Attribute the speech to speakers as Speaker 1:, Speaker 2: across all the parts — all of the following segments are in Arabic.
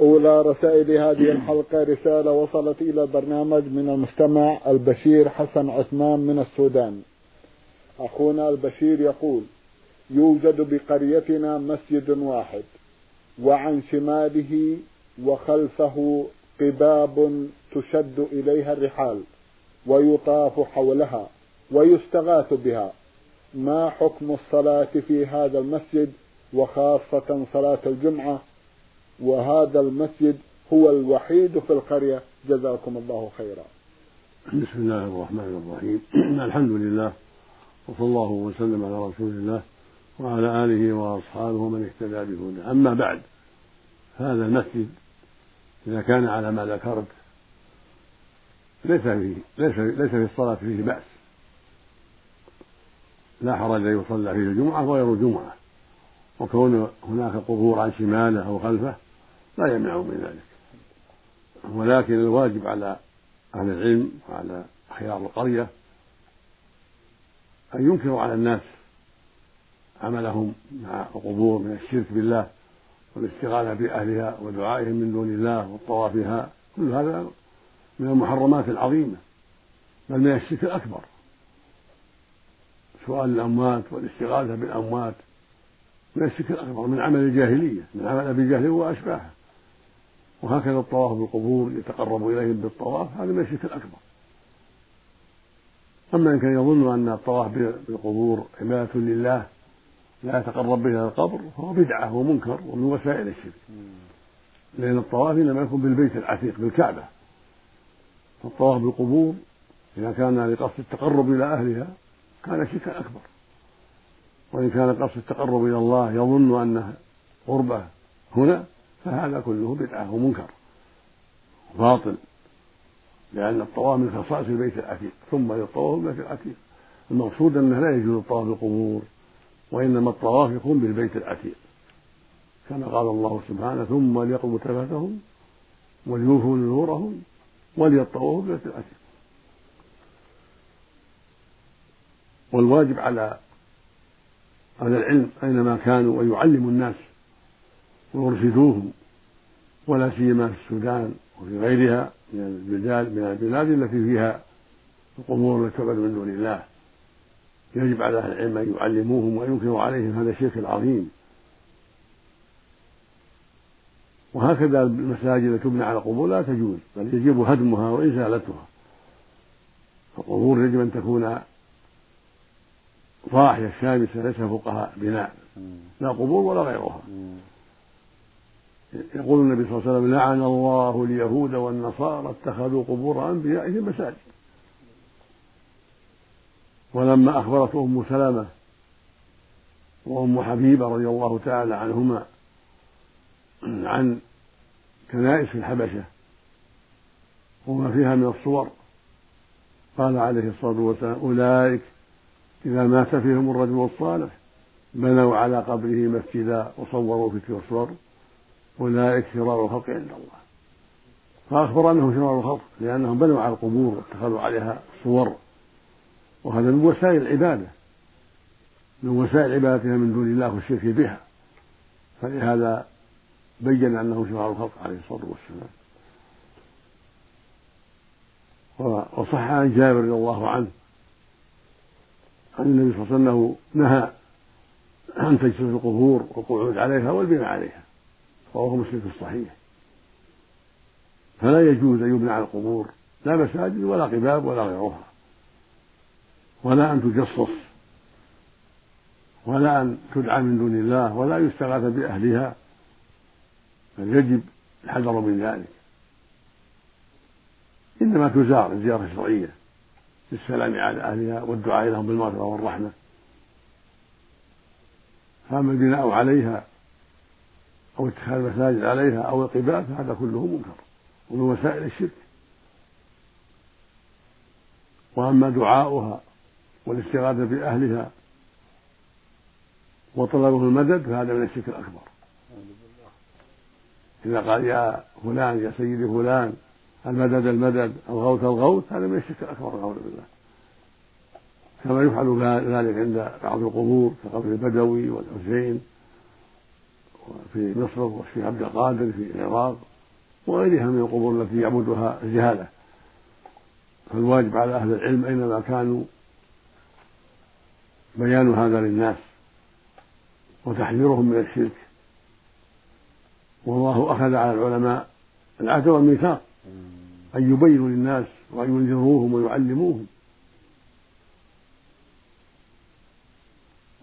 Speaker 1: أولى رسائل هذه الحلقة رسالة وصلت إلى البرنامج من المستمع البشير حسن عثمان من السودان. أخونا البشير يقول يوجد بقريتنا مسجد واحد وعن شماله وخلفه قباب تشد إليها الرحال ويطاف حولها ويستغاث بها. ما حكم الصلاة في هذا المسجد وخاصة صلاة الجمعة وهذا المسجد هو الوحيد في القرية. جزاكم الله خيرا.
Speaker 2: بسم الله الرحمن الرحيم. الحمد لله وصلى الله وسلم على رسول الله وعلى آله وأصحابه من اهتدى بهداه. أما بعد هذا المسجد إذا كان على ما ذكرت ليس فيه ليس ليس في الصلاة فيه بأس. لا حرج أن يصلى فيه الجمعة وغير الجمعة وكون هناك قبور عن شماله أو خلفه لا يمنع من ذلك. ولكن الواجب على أهل العلم وعلى خيار القرية أن ينكروا على الناس عملهم مع القبور من الشرك بالله والاستغاثة بأهلها ودعائهم من دون الله والطواف بها كل هذا من المحرمات العظيمة بل من الشرك الأكبر. سؤال الأموات والاستغاثة بالأموات من الشرك الأكبر من عمل الجاهلية من عمل أبي جهل وأشباهه. وهكذا الطواف بالقبور يتقرب إليهم بالطواف هذا من الشرك الأكبر. أما إن كان يظن أن الطواف بالقبور عبادة لله لا يتقرب به إلى القبر فهو بدعة ومنكر ومن وسائل الشرك. لأن الطواف إنما يكون بالبيت العتيق بالكعبة. فالطواف بالقبور إذا كان لقصد التقرب إلى أهلها كان شركا أكبر. وإن كان قصد التقرب إلى الله يظن أنه قربة هنا فهذا كله بدعة ومنكر باطل لأن الطواف من خصائص البيت العتيق ثم للطواف بالبيت العتيق. المقصود أنه لا يجوز الطواف بالقبور وإنما الطواف يكون بالبيت العتيق كما قال الله سبحانه ثم ليقضوا تفاتهم وليوفوا نذورهم وليطوفوا بالبيت العتيق. والواجب على أهل العلم أينما كانوا أن يعلموا الناس ويرشدوهم ولا سيما في السودان وفي غيرها من البلاد من البلاد التي فيها القبور التي تعبد من دون الله. يجب على أهل العلم أن يعلموهم وينكروا عليهم هذا الشرك العظيم. وهكذا المساجد التي تبنى على القبور لا تجوز بل يجب هدمها وإزالتها. القبور يجب أن تكون ضاحيه شامسه ليس فوقها بناء لا قبور ولا غيرها. يقول النبي صلى الله عليه وسلم لعن الله اليهود والنصارى اتخذوا قبور أنبيائهم مساجد. ولما اخبرت ام سلمه وأم حبيبة رضي الله تعالى عنهما عن كنائس في الحبشة وما فيها من الصور قال عليه الصلاة والسلام أولئك إذا مات فيهم الرجل الصالح بنوا على قبره مسجدا وصوروا فيه الصور أولئك شرار الخلق عند الله. فأخبر أنهم شرار الخلق لأنهم بنوا على القبور واتخذوا عليها صور. وهذا من وسائل العبادة. من وسائل عبادتها من دون الله والشرك بها. فلهذا بين أنه شرار الخلق عليه الصلاة والسلام. وصح عن جابر رضي الله عنه. عن النبي صلى الله عليه وسلم نهى عن تجسس القبور والقعود عليها والبناء عليها. مسلم في الصحيح. فلا يجوز أن يبنى على القبور لا مساجد ولا قباب ولا غيرها. ولا أن تجصص ولا أن تدعى من دون الله ولا يستغاث بأهلها. بل يجب الحذر من ذلك. إنما تزار الزيارة الشرعية للسلام على أهلها والدعاء لهم بالمغفرة والرحمة. فأما البناء عليها أو اتخاذ المساجد عليها أو القباب فهذا كله منكر ومن وسائل الشرك. وأما دعاؤها والاستغاثة بأهلها وطلبه المدد فهذا من الشرك الأكبر. إذا قال يا فلان يا سيدي فلان المدد المدد الغوث الغوث هذا من الشرك الأكبر والعياذ بالله. كما يفعل ذلك عند بعض القبور كقبر البدوي والحسين. في مصر وفي عبد القادر في العراق وغيرها من القبور التي يعبدها الجهالة. فالواجب على أهل العلم أينما كانوا بيان هذا للناس وتحذيرهم من الشرك. والله أخذ على العلماء العهد والميثاق أن يبينوا للناس وأن ينذروهم ويعلموهم.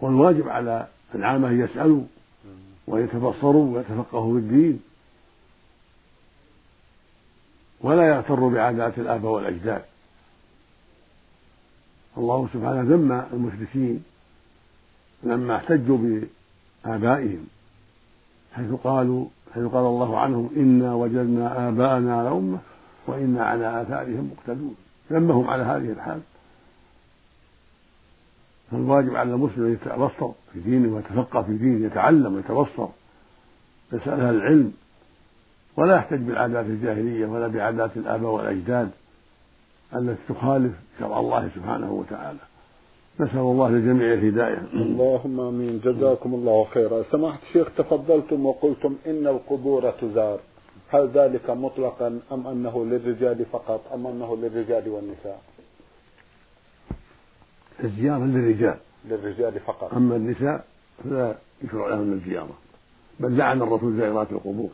Speaker 2: والواجب على العامة أن يسألوا ويتبصروا ويتفقهوا في الدين ولا يغتروا بعادات الآباء والأجداد. الله سبحانه ذم المشركين لما احتجوا بآبائهم حيث قالوا حيث قال الله عنهم إنا وجدنا آباءنا على أمة وإنا على آثارهم مقتدون. ذمهم على هذه الحال. فالواجب على المسلم أن يتبصر في دينه ويتفقه في دينه يتعلم ويتبصر يسأل أهل العلم؟ ولا يحتج بالعادات الجاهلية ولا بعادات الآباء والأجداد التي تخالف شرع الله سبحانه وتعالى. نسأل الله للجميع الهداية.
Speaker 1: اللهم آمين. جزاكم الله خيرا. سماحة الشيخ تفضلتم وقلتم إن القبور تزار. هل ذلك مطلقا أم أنه للرجال فقط أم أنه للرجال والنساء؟
Speaker 2: الزيارة للرجال.
Speaker 1: للرجال فقط.
Speaker 2: أما النساء فلا يشرع لهن الزيارة. بل لعن الرسول زائرات القبور.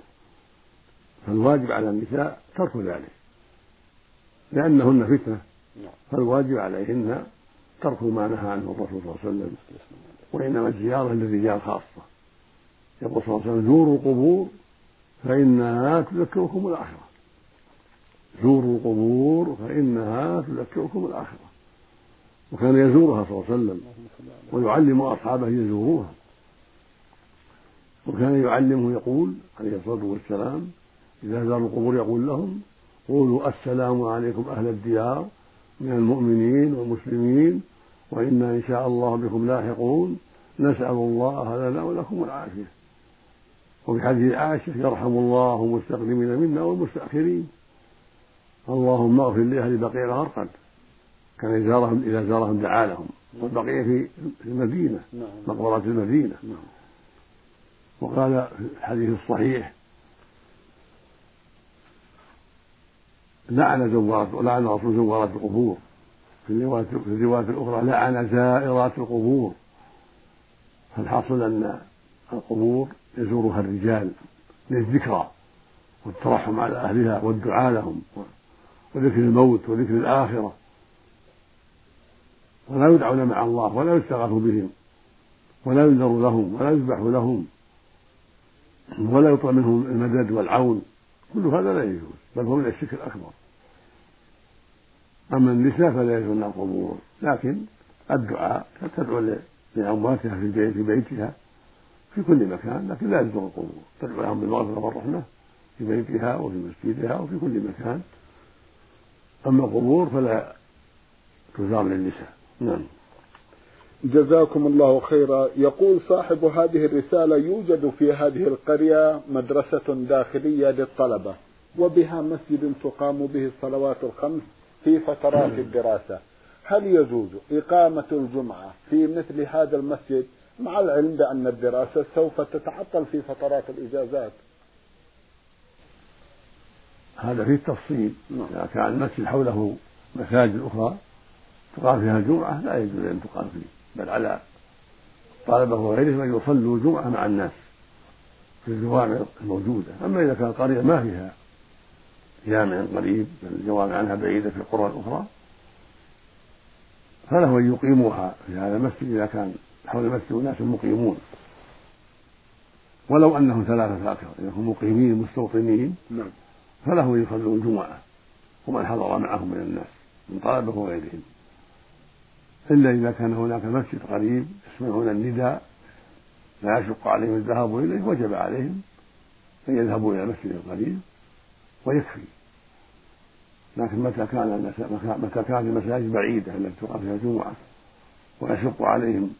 Speaker 2: فالواجب على النساء ترك ذلك. لأنهن فتنة. نعم. فالواجب عليهن ترك ما نهى عنه الرسول صلى الله عليه وسلم. وإنما الزيارة للرجال خاصة. يقول صلى الله عليه وسلم زوروا القبور فإنها تذكركم الآخرة. زوروا القبور فإنها تذكركم الآخرة. وكان يزورها صلى الله عليه وسلم ويعلم أصحابه يزوروها. وكان يعلمه يقول عليه الصلاة والسلام إذا زاروا القبور يقول لهم قولوا السلام عليكم أهل الديار من المؤمنين والمسلمين وإنا إن شاء الله بكم لاحقون نسأل الله لنا ولكم العافية. وفي حديث عائشة يرحم الله المستقدمين منا والمستأخرين. اللهم اغفر لأهل بقيع الغرقد. كان يزارهم إذا زارهم دعا لهم. والبقية في المدينة. نعم. مقبرات المدينة. نعم. وقال في الحديث الصحيح لعن زوارات ولعن الرسول زوارات القبور. في الرواية الأخرى لعن زائرات القبور. فالحاصل أن القبور يزورها الرجال للذكرى والترحم على أهلها والدعاء لهم وذكر الموت وذكر الآخرة. ولا يدعون مع الله ولا يستغاث بهم ولا ينذر لهم ولا يذبح لهم ولا يطلب منهم المدد والعون. كل هذا لا يجوز بل هو من الشرك الأكبر. أما النساء فلا يزورن القبور لكن الدعاء تدعو لأمواتها في في بيتها في كل مكان لكن لا يزور القبور. تدعو لهم بالمغفرة والرحمة في بيتها وفي مسجدها وفي كل مكان. أما القبور فلا تزار للنساء. نعم.
Speaker 1: جزاكم الله خيرا. يقول صاحب هذه الرسالة يوجد في هذه القرية مدرسة داخلية للطلبة وبها مسجد تقام به الصلوات الخمس في فترات الدراسة. هل يجوز إقامة الجمعة في مثل هذا المسجد مع العلم بأن الدراسة سوف تتعطل في فترات الإجازات؟
Speaker 2: هذا فيه تفصيل نعم. إذا كان المسجد حوله مساجد أخرى. تقام فيها الجمعة لا يجوز أن تقام فيه بل على الطلبة وغيرهم أن يصلوا الجمعة مع الناس في الجوامع الموجودة. أما إذا كان قرية ما فيها جامع قريب بل الجوامع عنها بعيدة في القرى الأخرى فله أن يقيموها في هذا المسجد إذا كان حول المسجد أناس مقيمون. ولو أنهم ثلاثة أكثر إنهم مقيمين مستوطنين
Speaker 1: نعم.
Speaker 2: فلهم أن يصلوا الجمعة ومن حضر معهم من الناس من طلبة وغيرهم. إلا إذا كان هناك مسجد قريب يسمعون النداء لا يشق عليهم الذهاب إليه وجب عليهم أن يذهبوا إلى المسجد القريب ويكفي. لكن متى كان متى كانت المساجد بعيدة التي تقام فيها الجمعة ويشق عليهم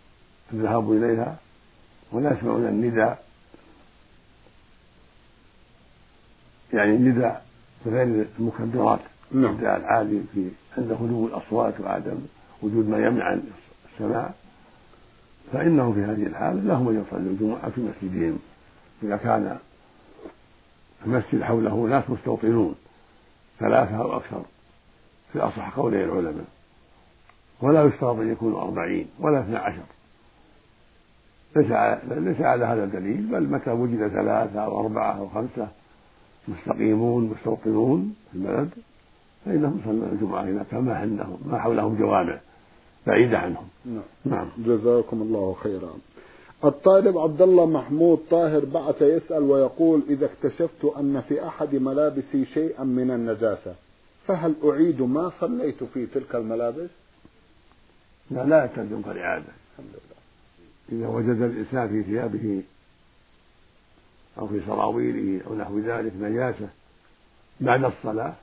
Speaker 2: الذهاب إليها ولا يسمعون النداء يعني النداء بغير المكبرات
Speaker 1: نعم.
Speaker 2: النداء العالي في عند خلو الأصوات وعدم وجود ما يمنع السماع فإنه في هذه الحالة لهم أن يصلوا الجمعة في مسجدهم إذا كان المسجد حوله ناس مستوطنون ثلاثة أو أكثر في أصح قولي العلماء. ولا يشترط أن يكونوا أربعين ولا اثنا عشر. ليس على ليس على هذا الدليل بل متى وجد ثلاثة أو أربعة أو خمسة مستقيمون مستوطنون في البلد فإنهم يصلون الجمعة إذا كان ما عندهم ما حولهم جوامع. بعيدة عنهم.
Speaker 1: نعم.
Speaker 2: نعم.
Speaker 1: جزاكم الله خيرا. الطالب عبد الله محمود طاهر بعث يسأل ويقول إذا اكتشفت أن في أحد ملابسي شيئا من النجاسة فهل أعيد ما صليت في تلك الملابس؟
Speaker 2: لا لا يلتزم كالإعادة
Speaker 1: الحمد لله.
Speaker 2: إذا وجد الإنسان في ثيابه أو في سراويله أو نحو ذلك نجاسة بعد الصلاة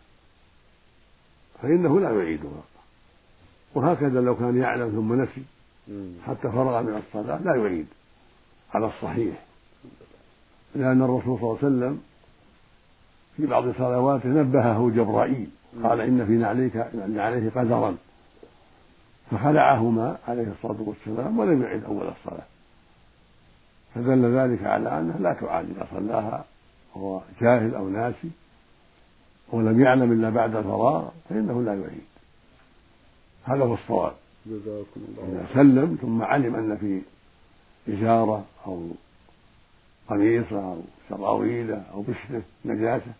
Speaker 2: فإنه لا يعيدها. وهكذا لو كان يعلم ثم نسي حتى فرغ من الصلاة لا يعيد على الصحيح. لأن الرسول صلى الله عليه وسلم في بعض صلواته نبهه جبرائيل قال إن في نعليك عليه قدرا. فخلعهما عليه الصلاة والسلام ولم يعد أول الصلاة. فدل ذلك على أنه لا تعاد إذا صلاها وهو جاهل أو ناسي ولم يعلم إلا بعد الفراغ فإنه لا يعيد هذا هو الصواب.
Speaker 1: جزاكم الله
Speaker 2: إذا سلم ثم علم أن في إزارة أو قميصه أو سراويله أو بشرة نجاسة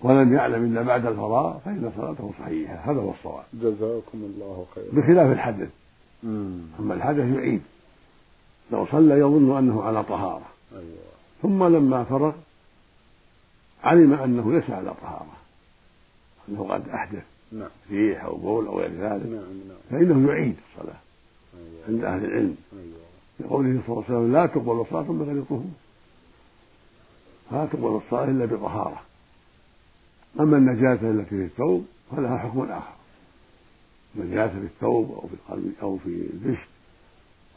Speaker 2: ولم يعلم إلا بعد الفراغ فإن صلاته صحيحة. هذا هو الصواب.
Speaker 1: جزاكم الله خيرا.
Speaker 2: بخلاف الحدث.
Speaker 1: مم.
Speaker 2: أما الحدث يعيد. لو صلى يظن أنه على طهارة.
Speaker 1: أيوة.
Speaker 2: ثم لما فرغ علم أنه ليس على طهارة. أنه قد أحدث.
Speaker 1: نعم.
Speaker 2: ريح أو بول أو غير ذلك.
Speaker 1: نعم نعم.
Speaker 2: فإنه يعيد الصلاة
Speaker 1: أيوة.
Speaker 2: عند أهل العلم.
Speaker 1: أيوة.
Speaker 2: لقوله صلى الله عليه وسلم لا تقبل صلاة بغير طهور لا تقبل الصلاة إلا بطهارة. أما النجاسة التي في الثوب فلها حكم آخر. النجاسة في الثوب أو في القلب أو في البشت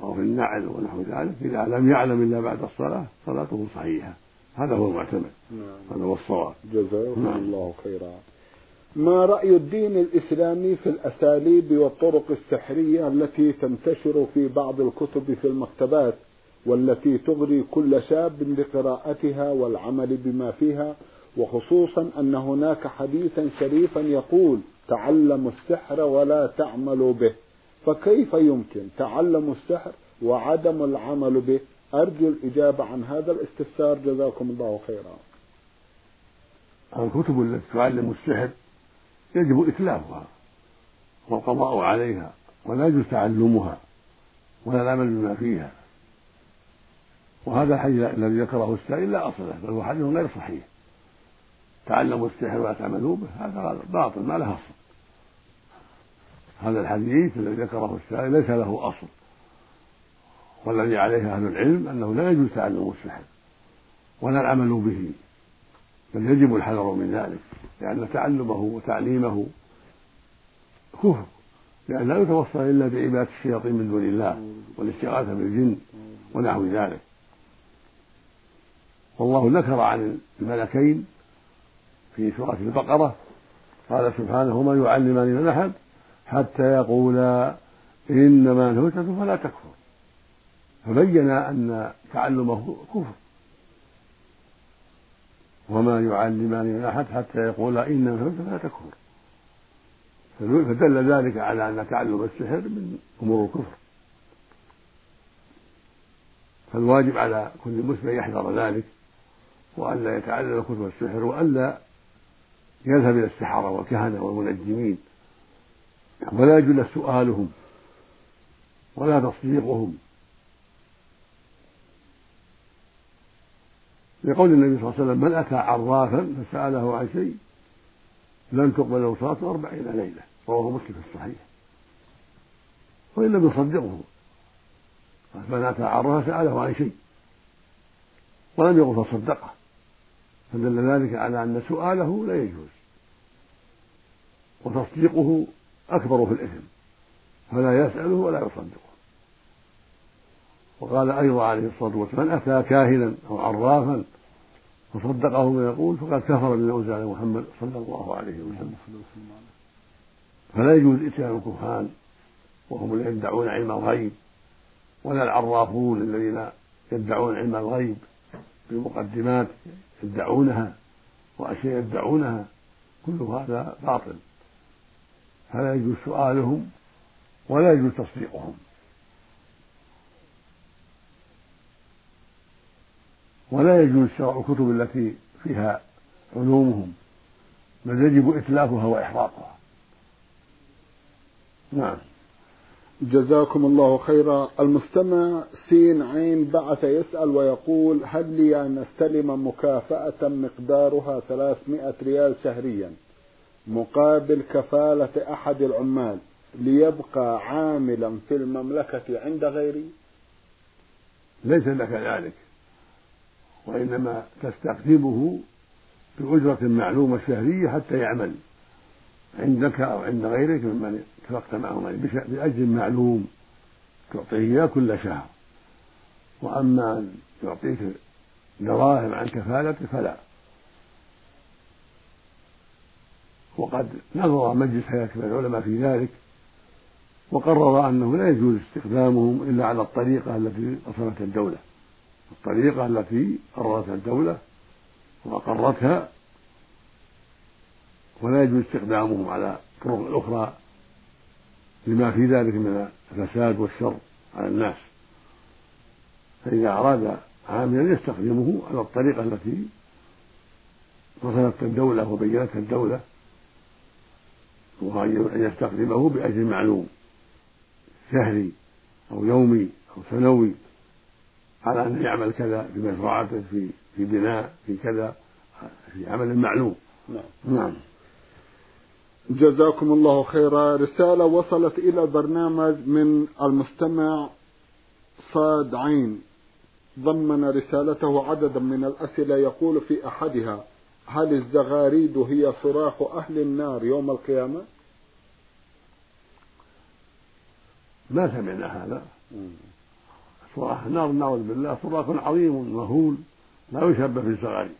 Speaker 2: أو في النعل ونحو ذلك إذا لم يعلم إلا بعد الصلاة صلاته صحيحة. هذا هو المعتمد.
Speaker 1: نعم.
Speaker 2: هذا هو الصواب.
Speaker 1: جزاكم
Speaker 2: نعم.
Speaker 1: الله خيرا. ما رأي الدين الإسلامي في الأساليب والطرق السحرية التي تنتشر في بعض الكتب في المكتبات والتي تغري كل شاب بقراءتها والعمل بما فيها وخصوصا أن هناك حديثا شريفا يقول تعلموا السحر ولا تعملوا به فكيف يمكن تعلم السحر وعدم العمل به؟ أرجو الإجابة عن هذا الاستفسار. جزاكم الله خيرا.
Speaker 2: الكتب التي تعلم السحر يجب إتلافها والقضاء عليها ولا يجوز تعلمها ولا العمل بما فيها. وهذا الحديث الذي ذكره السائل لا أصل له بل هو حديث غير صحيح. تعلموا السحر ولا تعملوا به هذا باطل ما له أصل. هذا الحديث الذي ذكره السائل ليس له أصل. والذي عليه أهل العلم أنه لا يجوز تعلم السحر ولا العمل به. بل يجب الحذر من ذلك لأن تعلمه وتعليمه كفر لأن لا يتوصل إلا بعبادة الشياطين من دون الله والاستغاثة بالجن ونحو ذلك. والله ذكر عن الملكين في سورة البقرة قال سبحانه وما يعلمان من أحد حتى يقولا إنما نهتة فلا تكفر فبين أن تعلمه كفر. وما يعلمان من أحد حتى يقولا إنما نهتة فلا تكفر. فدل ذلك على أن تعلم السحر من أمور الكفر. فالواجب على كل مسلم يحذر ذلك وألا يتعلم كتب السحر وألا يذهب إلى السحرة والكهنة والمنجمين. ولا يجوز سؤالهم ولا تصديقهم. لقول النبي صلى الله عليه وسلم من أتى عرافا فسأله عن شيء لن تقبل له صلاة أربعين ليلة. رواه مسلم في الصحيح. وإن لم يصدقه. من أتى عرافا سأله عن شيء. ولم يقل فصدقه فدل ذلك على أن سؤاله لا يجوز. وتصديقه أكبر في الإثم. فلا يسأله ولا يصدقه. وقال أيضا عليه الصلاة والسلام من أتى كاهنا أو عرافا فصدقه ما يقول فقد كفر بما أنزل على محمد صلى الله عليه وسلم. فلا يجوز إتيان الكهان وهم الذين يدعون علم الغيب ولا العرافون الذين يدعون علم الغيب بمقدمات يدعونها وأشياء يدعونها كل هذا باطل. فلا يجوز سؤالهم ولا يجوز تصديقهم. ولا يجوز شرع الكتب التي فيها علومهم بل يجب إتلافها وإحراقها. نعم.
Speaker 1: جزاكم الله خيرا. المستمع سين عين بعث يسأل ويقول هل لي أن أستلم مكافأة مقدارها 300 ريال شهريا مقابل كفالة أحد العمال ليبقى عاملا في المملكة عند غيري؟
Speaker 2: ليس لك ذلك. وإنما تستخدمه بأجرة معلومة شهرية حتى يعمل. عندك أو عند غيرك ممن اتفقت معهم بأجر معلوم. تعطيه إياه كل شهر. وأما أن يعطيك دراهم عن كفالته فلا. وقد نظر مجلس هيئة العلماء في ذلك وقرر أنه لا يجوز استخدامهم إلا على الطريقة التي أصلتها الدولة. الطريقة التي قررتها الدولة وأقرتها ولا يجوز استخدامهم على الطرق الأخرى لما في ذلك من الفساد والشر على الناس. فإذا أراد عاملا يستخدمه على الطريقة التي وصلت الدولة وبينتها الدولة وأن يستخدمه بأجر معلوم شهري أو يومي أو سنوي. على أن يعمل كذا في مزرعته في في بناء في كذا في عمل معلوم.
Speaker 1: نعم. نعم. جزاكم الله خيرا. رسالة وصلت إلى البرنامج من المستمع صاد عين. ضمن رسالته عددا من الأسئلة يقول في أحدها هل الزغاريد هي صراخ أهل النار يوم القيامة؟
Speaker 2: ما سمعنا هذا. صراخ النار نعوذ بالله صراخ عظيم مهول لا يشبه بالزغاريد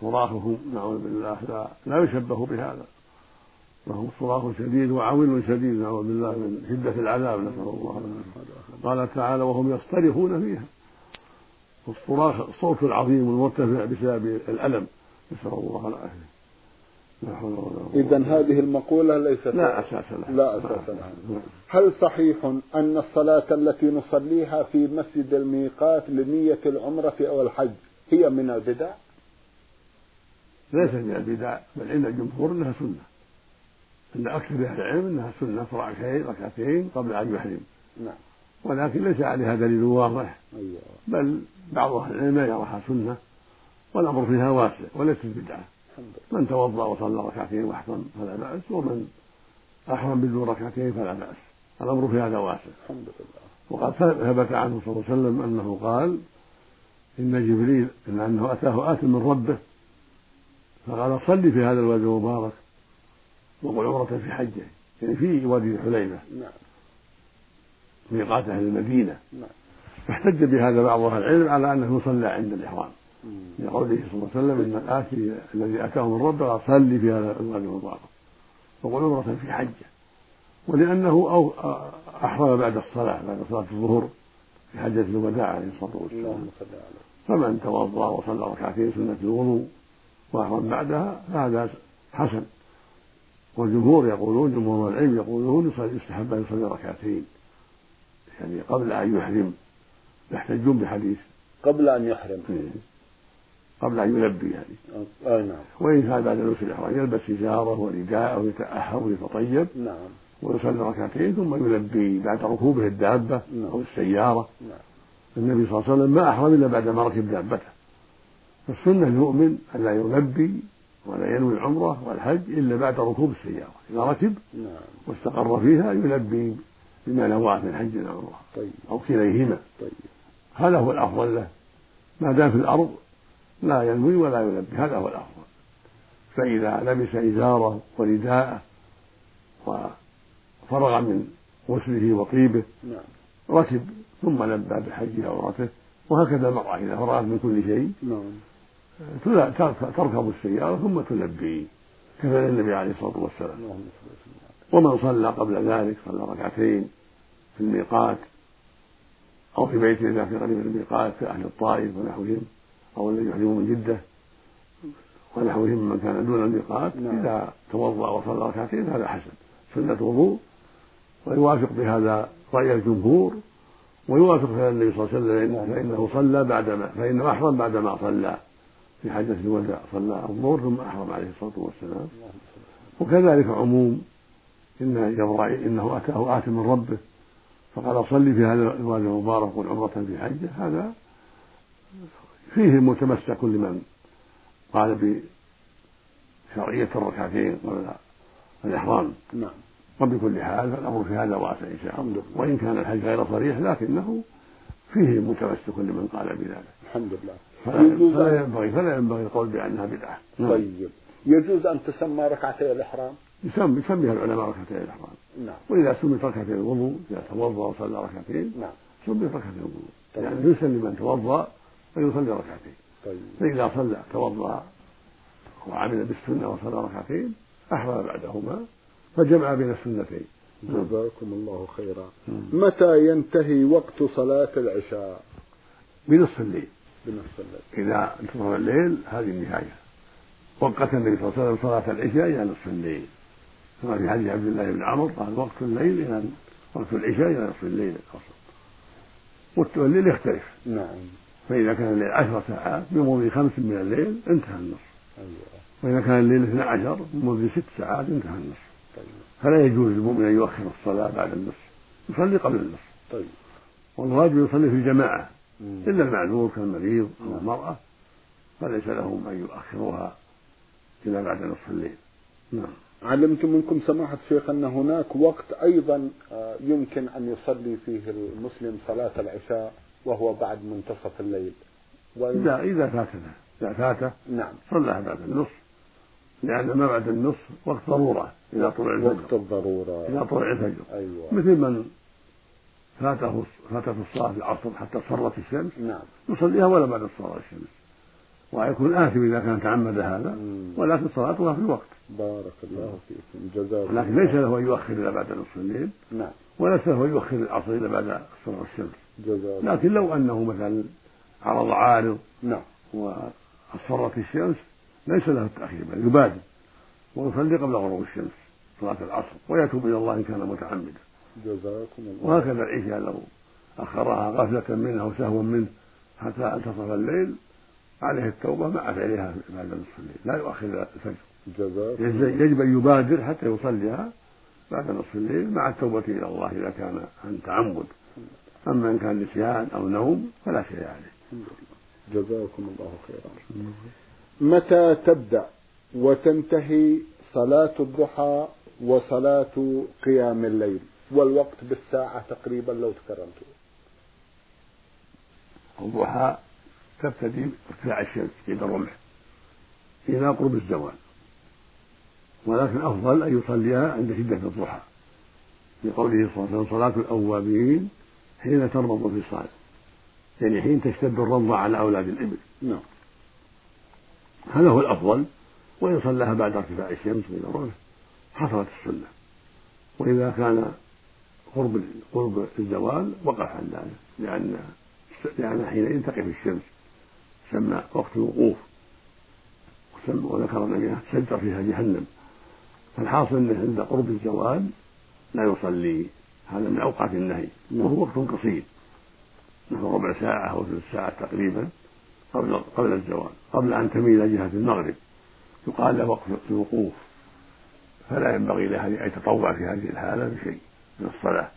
Speaker 2: صراخهم نعوذ بالله لا, لا يشبه بهذا. وهو صراخ شديد وعويل شديد نعوذ بالله من شدة العذاب نسأل الله قال تعالى وهم يصطرخون فيها. الصراخ الصوت العظيم المرتفع بسبب الألم نسأل الله العافية.
Speaker 1: إذا هذه المقولة ليست
Speaker 2: لا أساس لها.
Speaker 1: لا أساس لها. هل صحيح أن الصلاة التي نصليها في مسجد الميقات لنية العمرة أو الحج هي من البدع؟
Speaker 2: ليست من البدع بل عند الجمهور أنها سنة. عند أكثر أهل العلم أنها سنة ركعتين ركعتين قبل أن يحرم.
Speaker 1: نعم.
Speaker 2: ولكن ليس عليها دليل واضح.
Speaker 1: أيوة.
Speaker 2: بل بعض أهل العلم يراها سنة والأمر فيها واسع وليست بدعة. من توضأ وصلى ركعتين واحرم فلا بأس ومن أحرم بدون ركعتين فلا بأس. الأمر في هذا واسع
Speaker 1: الحمد لله
Speaker 2: وقد ثبت عنه صلى الله عليه وسلم أنه قال إن جبريل إن أنه أتاه آت من ربه فقال صل في هذا الوادي المبارك وقل عمرة في حجه يعني في وادي الحليفة
Speaker 1: نعم
Speaker 2: ميقات أهل المدينة.
Speaker 1: نعم.
Speaker 2: فاحتج بهذا بعض أهل العلم على أنه يصلى عند الإحرام. لقوله صلى الله عليه وسلم إن الآتي الذي اتاه من ربه صلي في هذا الوادي المبارك. وقل عمرة في حجة. ولأنه أو أحرم بعد الصلاة بعد صلاة الظهر في حجة الوداع عليه الصلاة والسلام. فمن توضأ وصلى ركعتين سنة الوضوء وأحرم بعدها فهذا حسن. والجمهور يقولون جمهور العلم يقولون يستحب أن يصلي ركعتين. يعني قبل أن يحرم يحتجون بحديث.
Speaker 1: قبل أن يحرم.
Speaker 2: إيه. قبل أن يلبي يعني
Speaker 1: أي نعم
Speaker 2: وإن كان بعد لبس الإحرام يلبس إزاره ورداءه ويتأهب ويتطيب
Speaker 1: نعم
Speaker 2: ويصلي ركعتين ثم يلبي بعد ركوبه الدابة نعم. أو السيارة نعم. النبي صلى الله عليه وسلم ما أحرم إلا بعد ما ركب دابته فالسنة المؤمن أن لا يلبي ولا ينوي العمرة والحج إلا بعد ركوب السيارة إذا ركب نعم. واستقر فيها يلبي بما نواه من حج أو عمرة طيب. أو كليهما طيب. هذا هو الأفضل له ما دام في الأرض لا ينوي ولا يلبي. هذا هو الأفضل. فإذا لبس إزارة ورداءه وفرغ من غسله وطيبه نعم. ركب ثم لبى بحجه عمرته وهكذا المرأة إذا فرغت من كل شيء نعم. تركب السيارة ثم تلبي كفعل النبي عليه الصلاة والسلام. ومن صلى قبل ذلك صلى ركعتين في الميقات أو في بيت إذا في قريب الميقات كأهل الطائف ونحوهم. أو الذي يحرمون من جدة ونحوهم من كان دون الميقات نعم. إذا توضأ وصلى ركعتين هذا حسن سنة وضوء ويوافق بهذا رأي الجمهور ويوافق فعل النبي صلى الله عليه وسلم نعم. فإنه صلى بعدما فإنه أحرم بعدما صلى في حجة الوداع صلى الظهر ثم أحرم عليه الصلاة والسلام وكذلك عموم إن جبرائيل إنه أتاه آت من ربه فقال صلي في هذا الوادي المبارك والعمرة في حجة هذا فيه متمسك لمن؟ قال بشرعية الركعتين قبل الإحرام نعم وبكل حال فالأمر في هذا واسع إن شاء الله. وإن كان الحج غير صريح لكنه فيه متمسك لمن قال بذلك.
Speaker 1: الحمد لله.
Speaker 2: فلا, ينبغي فلا ينبغي القول بأنها بدعة.
Speaker 1: نعم. طيب. يجوز أن تسمى ركعتي الإحرام؟
Speaker 2: يسمي يسميها العلماء ركعتي الإحرام. نعم. وإذا سميت ركعتي الوضوء إذا توضأ وصلى ركعتين نعم. سميت ركعتي الوضوء. طيب. يعني يسلم من توضأ ويصلي ركعتين. طيب. فإذا صلى توضأ وعمل بالسنة وصلى ركعتين أحرم بعدهما فجمع بين السنتين.
Speaker 1: جزاكم الله خيرا. متى ينتهي وقت صلاة العشاء؟
Speaker 2: بنصف الليل
Speaker 1: بنصف الليل
Speaker 2: إذا انتصف الليل هذه النهاية. وقت النبي صلى الله عليه وسلم صلاة العشاء إلى نصف الليل كما في حديث عبد الله بن عمرو قال وقت الليل إلى وقت العشاء إلى نصف الليل الأوسط والليل يختلف. نعم. فإذا كان الليل عشر ساعات بمضي خمس من الليل انتهى النصف أيوة. وإذا كان الليل اثنى عشر بمضي ست ساعات انتهى النصف طيب. فلا يجوز للمؤمن أن يؤخر الصلاة بعد النصف يصلي قبل النصف طيب. والواجب يصلي في الجماعة. إلا المعذور كالمريض أو. المرأة فليس لهم أن يؤخروها إلى بعد نصف الليل.
Speaker 1: نعم. علمت منكم سماحة الشيخ أن هناك وقت أيضا آه، يمكن أن يصلي فيه المسلم صلاة العشاء؟ وهو بعد منتصف الليل.
Speaker 2: إذا إذا فاتته إذا فاته نعم. صلى بعد النصف. لأن ما بعد النصف وقت ضرورة إذا طلع الفجر.
Speaker 1: وقت الضرورة.
Speaker 2: إذا طلع الفجر. أيوة. مثل من فاته فاتته الصلاة في العصر حتى صرت الشمس نعم. يصليها ولا بعد صلاة الشمس. ويكون آثم إذا كان تعمد هذا ولكن صلاتها في الوقت.
Speaker 1: بارك الله فيكم. جزاكم
Speaker 2: لكن ليس له أن يؤخر إلى بعد نصف الليل نعم. وليس له أن يؤخر العصر إلى بعد صلاة الشمس. لكن لو أنه مثلا عرض عارض نعم. وأصفرت الشمس ليس له التأخير بل يبادر. ويصلي قبل غروب الشمس صلاة العصر ويتوب إلى الله إن كان متعمدا.
Speaker 1: جزاكم الله.
Speaker 2: وهكذا العشاء لو أخرها غفلة منه أو سهوا منه حتى انتصف الليل عليه التوبة مع فعلها بعد نصف الليل. لا يؤخر الفجر. جزاكم يجب أن يبادر حتى يصليها بعد نصف الليل مع التوبة إلى الله إذا كان عن تعمد. أما إن كان نسيان أو نوم فلا شيء عليه.
Speaker 1: جزاكم الله خيرا. متى تبدأ وتنتهي صلاة الضحى وصلاة قيام الليل؟ والوقت بالساعة تقريبا لو تكرمت.
Speaker 2: الضحى تبتدي ارتفاع الشمس عند الرمح إلى قرب الزوال. ولكن أفضل أن يصليها عند شدة الضحى. لقوله صلى الله عليه وسلم صلاة الأوابين حين ترمض الفصال يعني حين تشتد الرمضة على أولاد الإبل. نعم. هذا هو الأفضل. وإن صلاها بعد ارتفاع الشمس من الرمح حصلت السنة. وإذا كان قرب قرب الزوال وقف عن ذلك. لأن لأن حينئذ تقف الشمس سمى وقت الوقوف. وذكر النبي تشجر فيها جهنم. فالحاصل أنه عند قرب الزوال لا يصلي. هذا من أوقات النهي وهو وقت قصير. نحو ربع ساعة أو ثلث ساعة تقريبا قبل قبل الزوال قبل أن تميل جهة المغرب. يقال له وقت الوقوف. فلا ينبغي له أن يتطوع في هذه الحالة بشيء من الصلاة.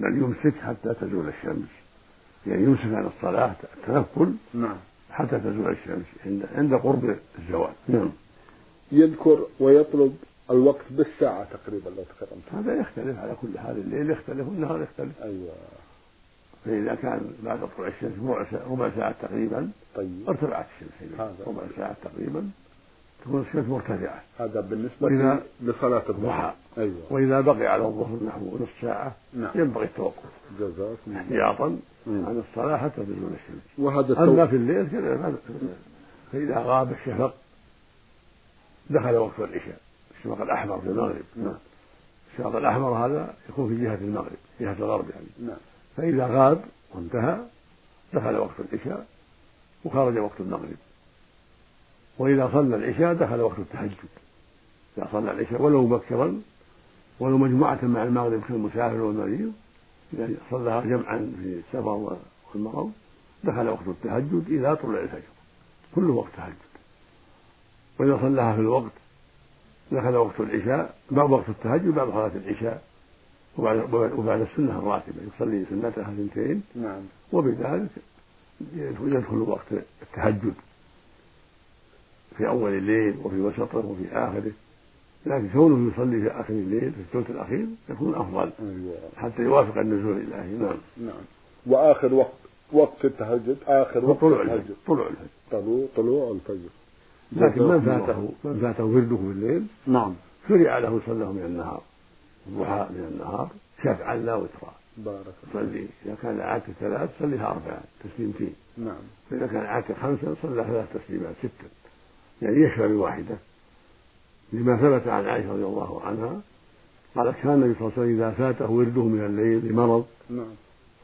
Speaker 2: بل يمسك حتى تزول الشمس. يعني يمسك عن الصلاة التنفل
Speaker 1: نعم.
Speaker 2: حتى تزول الشمس عند عند قرب الزوال. نعم.
Speaker 1: يذكر ويطلب الوقت بالساعة تقريبا لو تكرمت
Speaker 2: هذا يختلف على كل حال الليل يختلف والنهار يختلف.
Speaker 1: أيوة.
Speaker 2: فإذا كان بعد طلوع الشمس ربع ساعة, تقريبا
Speaker 1: طيب.
Speaker 2: ارتفعت الشمس
Speaker 1: هذا.
Speaker 2: ربع ساعة تقريبا تكون الشمس مرتفعة.
Speaker 1: هذا بالنسبة
Speaker 2: وإذا-
Speaker 1: لصلاة الضحى أيوة.
Speaker 2: وإذا بقي على الظهر نحو نصف ساعة
Speaker 1: نعم.
Speaker 2: ينبغي التوقف.
Speaker 1: جزاكم
Speaker 2: احتياطا. عن الصلاة حتى تزول الشمس.
Speaker 1: وهذا
Speaker 2: أما
Speaker 1: التو...
Speaker 2: في الليل كذا فإذا غاب الشفق دخل وقت العشاء. الشفق الأحمر في المغرب.
Speaker 1: نعم.
Speaker 2: الشفق الأحمر هذا يكون في جهة المغرب جهة الغرب يعني.
Speaker 1: نعم.
Speaker 2: فإذا غاب وانتهى دخل وقت العشاء وخرج وقت المغرب. وإذا صلى العشاء دخل وقت التهجد. إذا صلى العشاء ولو مبكرا ولو مجموعة مع المغرب كالمسافر والمريض إذا صلىها جمعا في السفر والمرض دخل وقت التهجد إلى طلوع الفجر. كله وقت تهجد. وإذا صلىها في الوقت دخل وقت العشاء بعد وقت التهجد بعد صلاة العشاء وبعد وبعد السنة الراتبة يصلي سنتها اثنتين
Speaker 1: نعم.
Speaker 2: وبذلك يدخل وقت التهجد في أول الليل وفي وسطه وفي آخره. لكن كونه يصلي في آخر الليل في الثلث الأخير يكون أفضل.
Speaker 1: أيوة.
Speaker 2: حتى يوافق النزول الإلهي نعم.
Speaker 1: نعم. وآخر وقت وقت التهجد آخر وقت
Speaker 2: طلوع الفجر.
Speaker 1: التهجد.
Speaker 2: طلوع الفجر.
Speaker 1: طلوع طلوع الفجر.
Speaker 2: لكن من فاته؟ من فاته ورده في الليل؟
Speaker 1: نعم.
Speaker 2: شرع له صلاه من النهار. الضحى من النهار. شفعا لا وترا
Speaker 1: بارك الله
Speaker 2: صلي. إذا كان عادة ثلاث صليها أربعة تسليمتين
Speaker 1: نعم.
Speaker 2: فإذا كان عادة خمسة صلى ثلاث تسليمات ستة. يعني يشفع بواحدة. لما ثبت عن عائشة رضي الله عنها قالت كان النبي صلى الله عليه وسلم إذا فاته ورده من الليل لمرض
Speaker 1: نعم.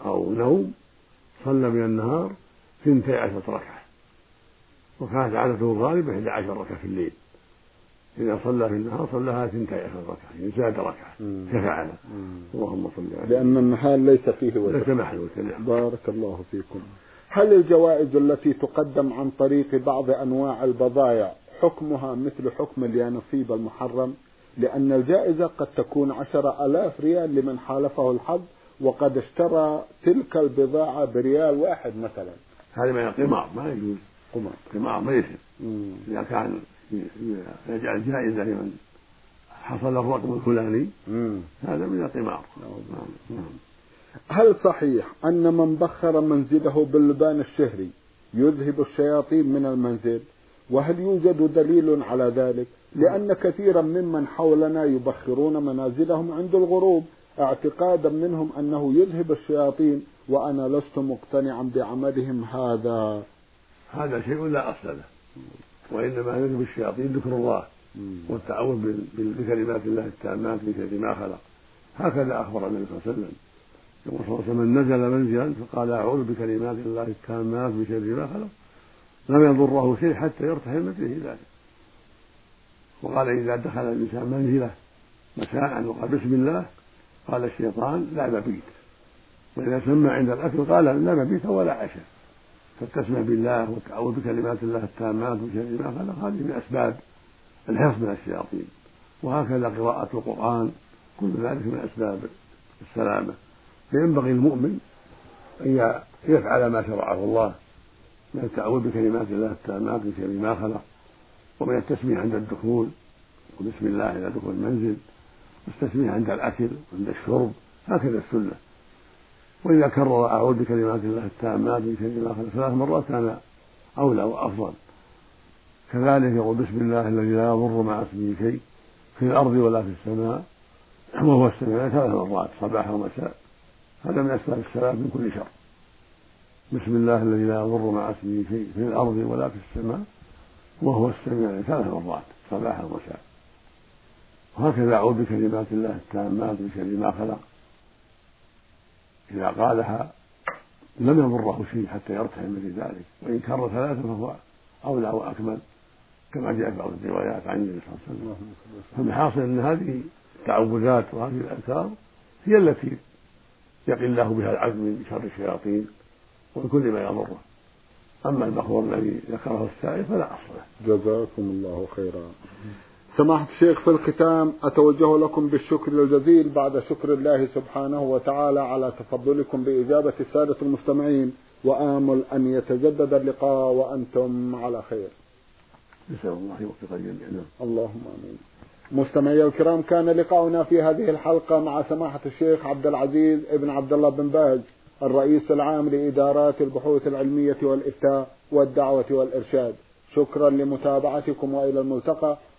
Speaker 2: أو نوم صلى من النهار ثنتي عشرة ركعة. وكانت عادته الغالبة إحدى عشر ركعة في الليل. إذا صلى في النهار صلىها ثنتي عشر ركعة يعني زاد ركعة
Speaker 1: مم.
Speaker 2: اللهم صل عليه
Speaker 1: لأن النهار ليس فيه
Speaker 2: ليس
Speaker 1: وتر
Speaker 2: محل وتر.
Speaker 1: بارك الله فيكم. هل الجوائز التي تقدم عن طريق بعض أنواع البضائع حكمها مثل حكم اليانصيب المحرم؟ لأن الجائزة قد تكون عشر ألاف ريال لمن حالفه الحظ وقد اشترى تلك البضاعة بريال واحد مثلا.
Speaker 2: هذا من القمار ما يجوز
Speaker 1: قمار
Speaker 2: القمار ما يصير
Speaker 1: مم.
Speaker 2: إذا كان يجعل جائزة لمن حصل الرقم الفلاني. هذا من القمار
Speaker 1: نعم.
Speaker 2: نعم. نعم.
Speaker 1: هل صحيح أن من بخر منزله باللبان الشهري يذهب الشياطين من المنزل وهل يوجد دليل على ذلك لأن كثيرا ممن حولنا يبخرون منازلهم عند الغروب اعتقادا منهم أنه يذهب الشياطين وأنا لست مقتنعا بعملهم هذا
Speaker 2: هذا شيء لا أصل له. وإنما يذهب الشياطين ذكر الله والتعوذ بكلمات الله التامات من شر ما خلق. هكذا أخبر النبي صلى الله عليه وسلم. يقول صلى الله عليه وسلم من نزل منزلا فقال أعوذ بكلمات الله التامات من شر ما خلق. لم يضره شيء حتى يرتحل من مثله ذلك. وقال إذا دخل الإنسان منزلة مساء وقال بسم الله قال الشيطان لا مبيت. وإذا سمى عند الأكل قال لا مبيت ولا عشاء. فالتسمية بالله والتعوذ بكلمات الله التامات من شر ما خلق هذه من أسباب الحفظ من الشياطين. وهكذا قراءة القرآن كل ذلك من أسباب السلامة. فينبغي المؤمن أن يفعل ما شرعه الله من التعوذ بكلمات الله التامات من شر ما خلق ومن التسمية عند الدخول وبسم الله عند دخول المنزل والتسمية عند الأكل وعند الشرب هكذا السنة. وإذا كرر أعوذ بكلمات الله التامات من شر ما خلق ثلاث مرات كان أولى وأفضل. كذلك يقول بسم الله الذي لا يضر مع اسمه شيء في الأرض ولا في السماء وهو السميع ثلاث مرات صباحا ومساء هذا من أسباب السلام من كل شر. بسم الله الذي لا يضر مع اسمه شيء في الأرض ولا في السماء وهو السميع ثلاث مرات صباحا ومساء وهكذا أعوذ بكلمات الله التامات من شر ما خلق إذا قالها لم يضره شيء حتى يرتحل مثل ذلك وإن كر ثلاثة فهو أولى وأكمل كما جاء في بعض الروايات عن النبي صلى الله عليه وسلم. فالحاصل أن هذه التعوذات وهذه الأذكار هي التي يقي الله بها العبد من شر الشياطين ومن كل ما يضره. أما المخبور الذي ذكره السائل فلا أصل له.
Speaker 1: جزاكم الله خيرا. سماحة الشيخ في الختام أتوجه لكم بالشكر الجزيل بعد شكر الله سبحانه وتعالى على تفضلكم بإجابة السادة المستمعين وآمل أن يتجدد اللقاء وأنتم على خير.
Speaker 2: نسأل الله يوفق الجميع نعم.
Speaker 1: اللهم آمين. مستمعي الكرام كان لقاؤنا في هذه الحلقة مع سماحة الشيخ عبد العزيز ابن عبد الله بن باز الرئيس العام لإدارات البحوث العلمية والإفتاء والدعوة والإرشاد. شكرا لمتابعتكم وإلى الملتقى.